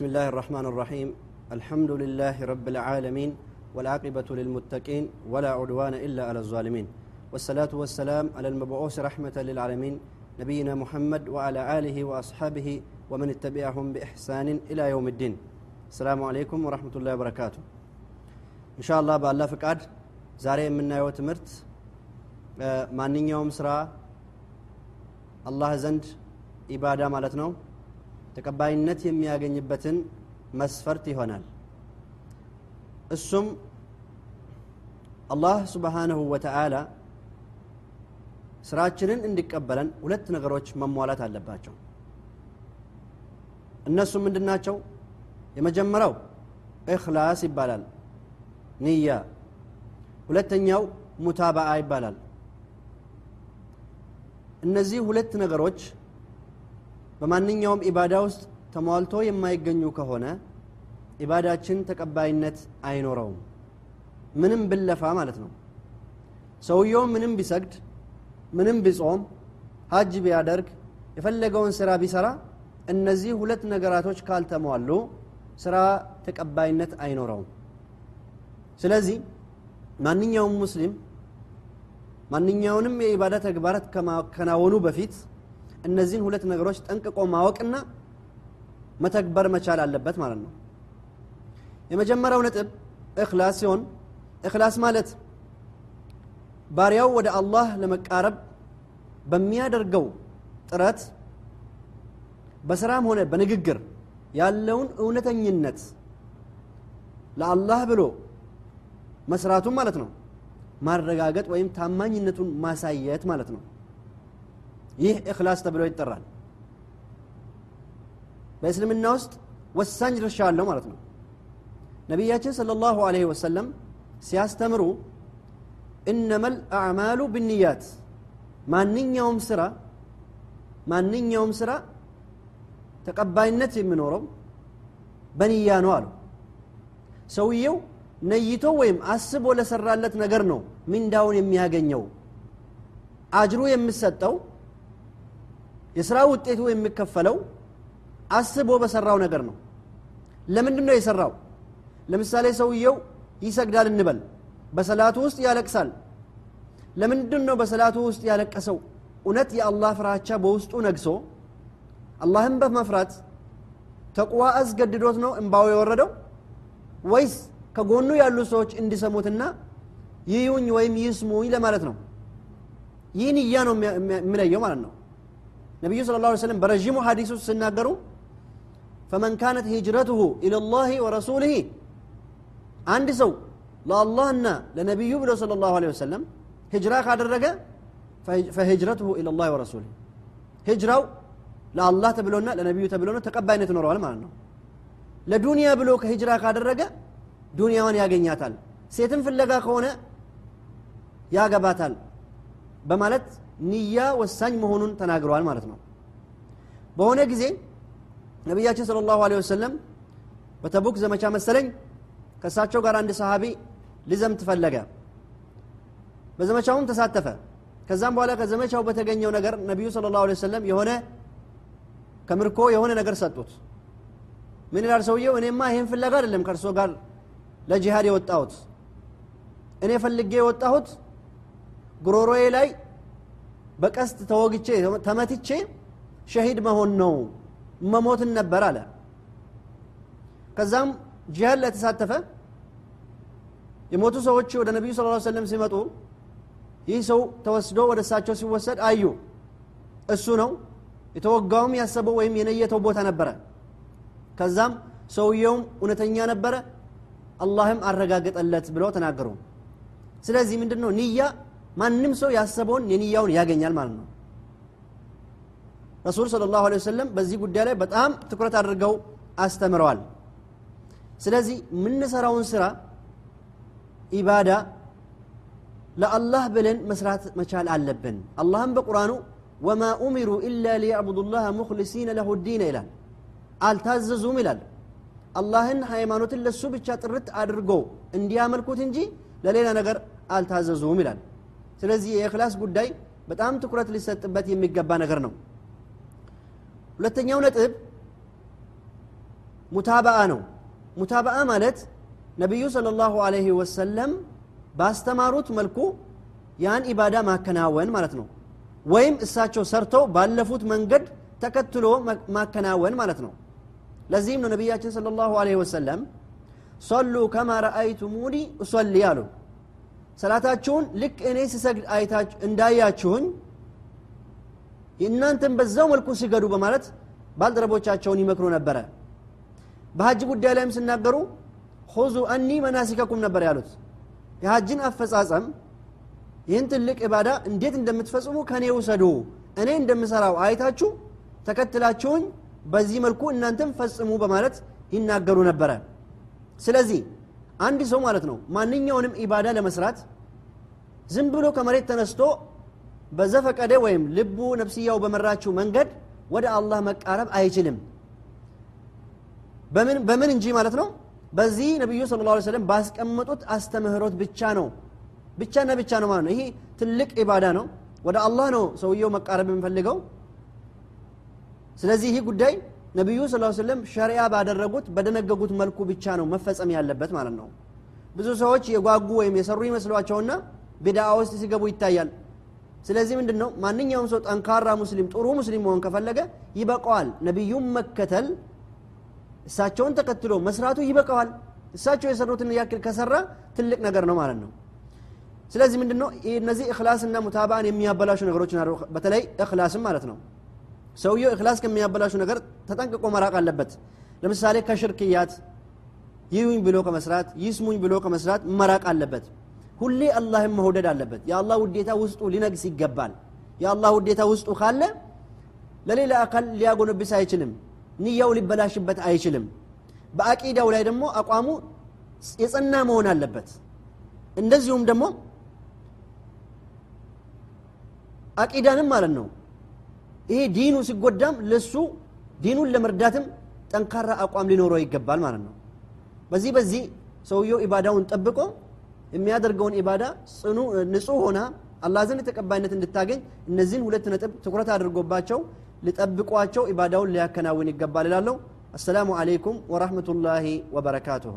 بسم الله الرحمن الرحيم الحمد لله رب العالمين والعاقبة للمتقين ولا عدوان إلا على الظالمين والصلاة والسلام على المبعوث رحمة للعالمين نبينا محمد وعلى آله وأصحابه ومن اتبعهم بإحسان إلى يوم الدين السلام عليكم ورحمة الله وبركاته إن شاء الله بالله فكاد زاري من نايو تمرت ما يوم سرا الله زند إبادة مالتنا ተቀባይነት የሚያገኝበትን መስፈርት ይሆናል። እሱም አላህ ስብሓንሁ ወተዓላ ስራችንን እንዲቀበለን ሁለት ነገሮች መሟላት አለባቸው። እነሱ ምንድን ናቸው? የመጀመሪያው እክላስ ይባላል ንያ። ሁለተኛው ሙታባአ ይባላል። እነዚህ ሁለት ነገሮች በማንኛውም ኢባዳ ውስጥ ተሟልቶ የማይገኙ ከሆነ ኢባዳችን ተቀባይነት አይኖረውም። ምንም ብለፋ ማለት ነው። ሰውየው ምንም ቢሰግድ ምንም ቢጾም ሀጅ ቢያደርግ የፈለገውን ስራ ቢሰራ እነዚህ ሁለት ነገራቶች ካልተሟሉ ስራ ተቀባይነት አይኖረውም። ስለዚህ ማንኛውም ሙስሊም ማንኛውንም የኢባዳ ተግባራት ከማከናወኑ በፊት እነዚህን ሁለት ነገሮች ጠንቅቆ ማወቅና መተግበር መቻል አለበት ማለት ነው። የመጀመሪያው ነጥብ እክላስ ሲሆን እክላስ ማለት ባሪያው ወደ አላህ ለመቃረብ በሚያደርገው ጥረት በስራም ሆነ በንግግር ያለውን እውነተኝነት ለአላህ ብሎ መስራቱን ማለት ነው። ማረጋገጥ ወይም ታማኝነቱን ማሳየት ማለት ነው ይህ እክላስ ተብሎ ይጠራል በእስልምና ውስጥ ወሳኝ ድርሻ አለው ማለት ነው ነቢያችን صለ ላሁ አለህ ወሰለም ሲያስተምሩ እነመል አዕማሉ ብንያት ማንኛውም ስራ ማንኛውም ስራ ተቀባይነት የሚኖረው በንያ ነው አሉ ሰውየው ነይቶ ወይም አስቦ ለሰራለት ነገር ነው ምንዳውን የሚያገኘው አጅሩ የሚሰጠው የስራ ውጤቱ የሚከፈለው አስቦ በሰራው ነገር ነው። ለምንድን ነው የሰራው? ለምሳሌ ሰውየው ይሰግዳል እንበል በሰላቱ ውስጥ ያለቅሳል። ለምንድን ነው በሰላቱ ውስጥ ያለቀሰው? እውነት የአላህ ፍራቻ በውስጡ ነግሶ አላህን በመፍራት ተቅዋ አስገድዶት ነው እንባው የወረደው? ወይስ ከጎኑ ያሉ ሰዎች እንዲሰሙትና ይዩኝ ወይም ይስሙኝ ለማለት ነው? ይህ ንያ ነው የሚለየው ማለት ነው ነቢዩ ስለ ላ ሰለም በረዥሙ ሀዲስ ውስጥ ሲናገሩ ፈመን ካነት ሂጅረትሁ ኢለላህ ወረሱልህ አንድ ሰው ለአላህና ለነቢዩ ብሎ ስለ ላሁ ወሰለም ሂጅራ ካደረገ ፈሂጅረትሁ ኢለላህ ወረሱልህ ሂጅራው ለአላህ ተብሎና ለነቢዩ ተብሎ ነው ተቀባይነት ይኖረዋል ማለት ነው ለዱንያ ብሎ ከሂጅራ ካደረገ ዱንያዋን ያገኛታል ሴትን ፍለጋ ከሆነ ያገባታል በማለት ንያ ወሳኝ መሆኑን ተናግረዋል ማለት ነው። በሆነ ጊዜ ነቢያችን ስለ ላሁ ወሰለም በተቡክ ዘመቻ መሰለኝ ከእሳቸው ጋር አንድ ሰሃቢ ሊዘምት ፈለገ። በዘመቻውም ተሳተፈ። ከዛም በኋላ ከዘመቻው በተገኘው ነገር ነቢዩ ስለ ላሁ ወሰለም የሆነ ከምርኮ የሆነ ነገር ሰጡት። ምን ይላል ሰውየው? እኔማ ይህን ፍለጋ አይደለም ከእርሶ ጋር ለጂሃድ የወጣሁት። እኔ ፈልጌ የወጣሁት ጉሮሮዬ ላይ በቀስት ተወግቼ ተመትቼ ሸሂድ መሆን ነው። መሞትን ነበር አለ። ከዛም ጂሃድ ላይ ተሳተፈ። የሞቱ ሰዎች ወደ ነቢዩ ስለ ሰለም ሲመጡ ይህ ሰው ተወስዶ ወደ እሳቸው ሲወሰድ አዩ። እሱ ነው የተወጋውም ያሰበው ወይም የነየተው ቦታ ነበረ። ከዛም ሰውየውም እውነተኛ ነበረ አላህም አረጋገጠለት ብለው ተናገሩ። ስለዚህ ምንድን ነው ንያ ማንም ሰው ያሰበውን የንያውን ያገኛል ማለት ነው። ረሱል ስለ ላሁ ወሰለም በዚህ ጉዳይ ላይ በጣም ትኩረት አድርገው አስተምረዋል። ስለዚህ የምንሰራውን ስራ ኢባዳ ለአላህ ብለን መስራት መቻል አለብን። አላህም በቁርአኑ ወማ ኡሚሩ ኢላ ሊያዕቡዱ ላህ ሙክሊሲነ ለሁ ዲነ ይላል። አልታዘዙም ይላል። አላህን ሃይማኖትን ለሱ ብቻ ጥርት አድርጎ እንዲያመልኩት እንጂ ለሌላ ነገር አልታዘዙም ይላል ስለዚህ የእክላስ ጉዳይ በጣም ትኩረት ሊሰጥበት የሚገባ ነገር ነው። ሁለተኛው ነጥብ ሙታበአ ነው። ሙታበአ ማለት ነቢዩ صለ ላሁ አለይህ ወሰለም ባስተማሩት መልኩ ያን ኢባዳ ማከናወን ማለት ነው። ወይም እሳቸው ሰርተው ባለፉት መንገድ ተከትሎ ማከናወን ማለት ነው። ለዚህም ነው ነቢያችን صለ ላሁ አለይህ ወሰለም ሶሉ ከማ ረአይቱሙኒ እሶሊ አሉ ሰላታችሁን ልክ እኔ ስሰግድ እንዳያችሁኝ እናንተን በዛው መልኩ ስገዱ በማለት ባልደረቦቻቸውን ይመክሩ ነበረ። በሀጅ ጉዳይ ላይም ሲናገሩ ሁዙ አኒ መናሲከኩም ነበር ያሉት። የሀጅን አፈጻጸም ይህን ትልቅ ኢባዳ እንዴት እንደምትፈጽሙ ከእኔ ውሰዱ እኔ እንደምሰራው አይታችሁ ተከትላችሁኝ በዚህ መልኩ እናንተም ፈጽሙ በማለት ይናገሩ ነበረ። ስለዚህ አንድ ሰው ማለት ነው ማንኛውንም ኢባዳ ለመስራት ዝም ብሎ ከመሬት ተነስቶ በዘፈቀደ ወይም ልቡ ነፍስያው በመራችው መንገድ ወደ አላህ መቃረብ አይችልም። በምን እንጂ ማለት ነው በዚህ ነቢዩ ስለ ላ ሰለም ባስቀመጡት አስተምህሮት ብቻ ነው። ብቻና ብቻ ነው ማለት ነው። ይሄ ትልቅ ኢባዳ ነው። ወደ አላህ ነው ሰውየው መቃረብ የምፈልገው ስለዚህ ይህ ጉዳይ ነቢዩ ስ ሰለም ሸሪያ ባደረጉት በደነገጉት መልኩ ብቻ ነው መፈጸም ያለበት ማለት ነው። ብዙ ሰዎች የጓጉ ወይም የሰሩ ይመስሏቸውና ቢድዓ ውስጥ ሲገቡ ይታያል። ስለዚህ ምንድን ነው ማንኛውም ሰው ጠንካራ ሙስሊም ጥሩ ሙስሊም መሆን ከፈለገ ይበቀዋል ነቢዩም መከተል እሳቸውን ተከትሎ መስራቱ ይበቀዋል እሳቸው የሰሩትን ያክል ከሰራ ትልቅ ነገር ነው ማለት ነው። ስለዚህ ምንድን ነው እነዚህ እክላስና ሙታባን የሚያበላሹ ነገሮች በተለይ እክላስም ማለት ነው ሰውየው እክላስ ከሚያበላሹ ነገር ተጠንቅቆ መራቅ አለበት። ለምሳሌ ከሽርክያት ይሁኝ ብሎ ከመስራት ይስሙኝ ብሎ ከመስራት መራቅ አለበት። ሁሌ አላህን መውደድ አለበት። የአላህ ውዴታ ውስጡ ሊነግስ ይገባል። የአላህ ውዴታ ውስጡ ካለ ለሌላ አካል ሊያጎነብስ አይችልም። ንያው ሊበላሽበት አይችልም። በአቂዳው ላይ ደግሞ አቋሙ የጸና መሆን አለበት። እንደዚሁም ደግሞ አቂዳንም ማለት ነው ይሄ ዲኑ ሲጎዳም ለሱ ዲኑን ለመርዳትም ጠንካራ አቋም ሊኖረው ይገባል ማለት ነው። በዚህ በዚህ ሰውየው ኢባዳውን ጠብቆ የሚያደርገውን ኢባዳ ጽኑ ንጹህ ሆና አላህ ዘንድ ተቀባይነት እንድታገኝ እነዚህን ሁለት ነጥብ ትኩረት አድርጎባቸው ሊጠብቋቸው ኢባዳውን ሊያከናውን ይገባል እላለሁ። አሰላሙ አለይኩም ወራህመቱላሂ ወበረካቱሁ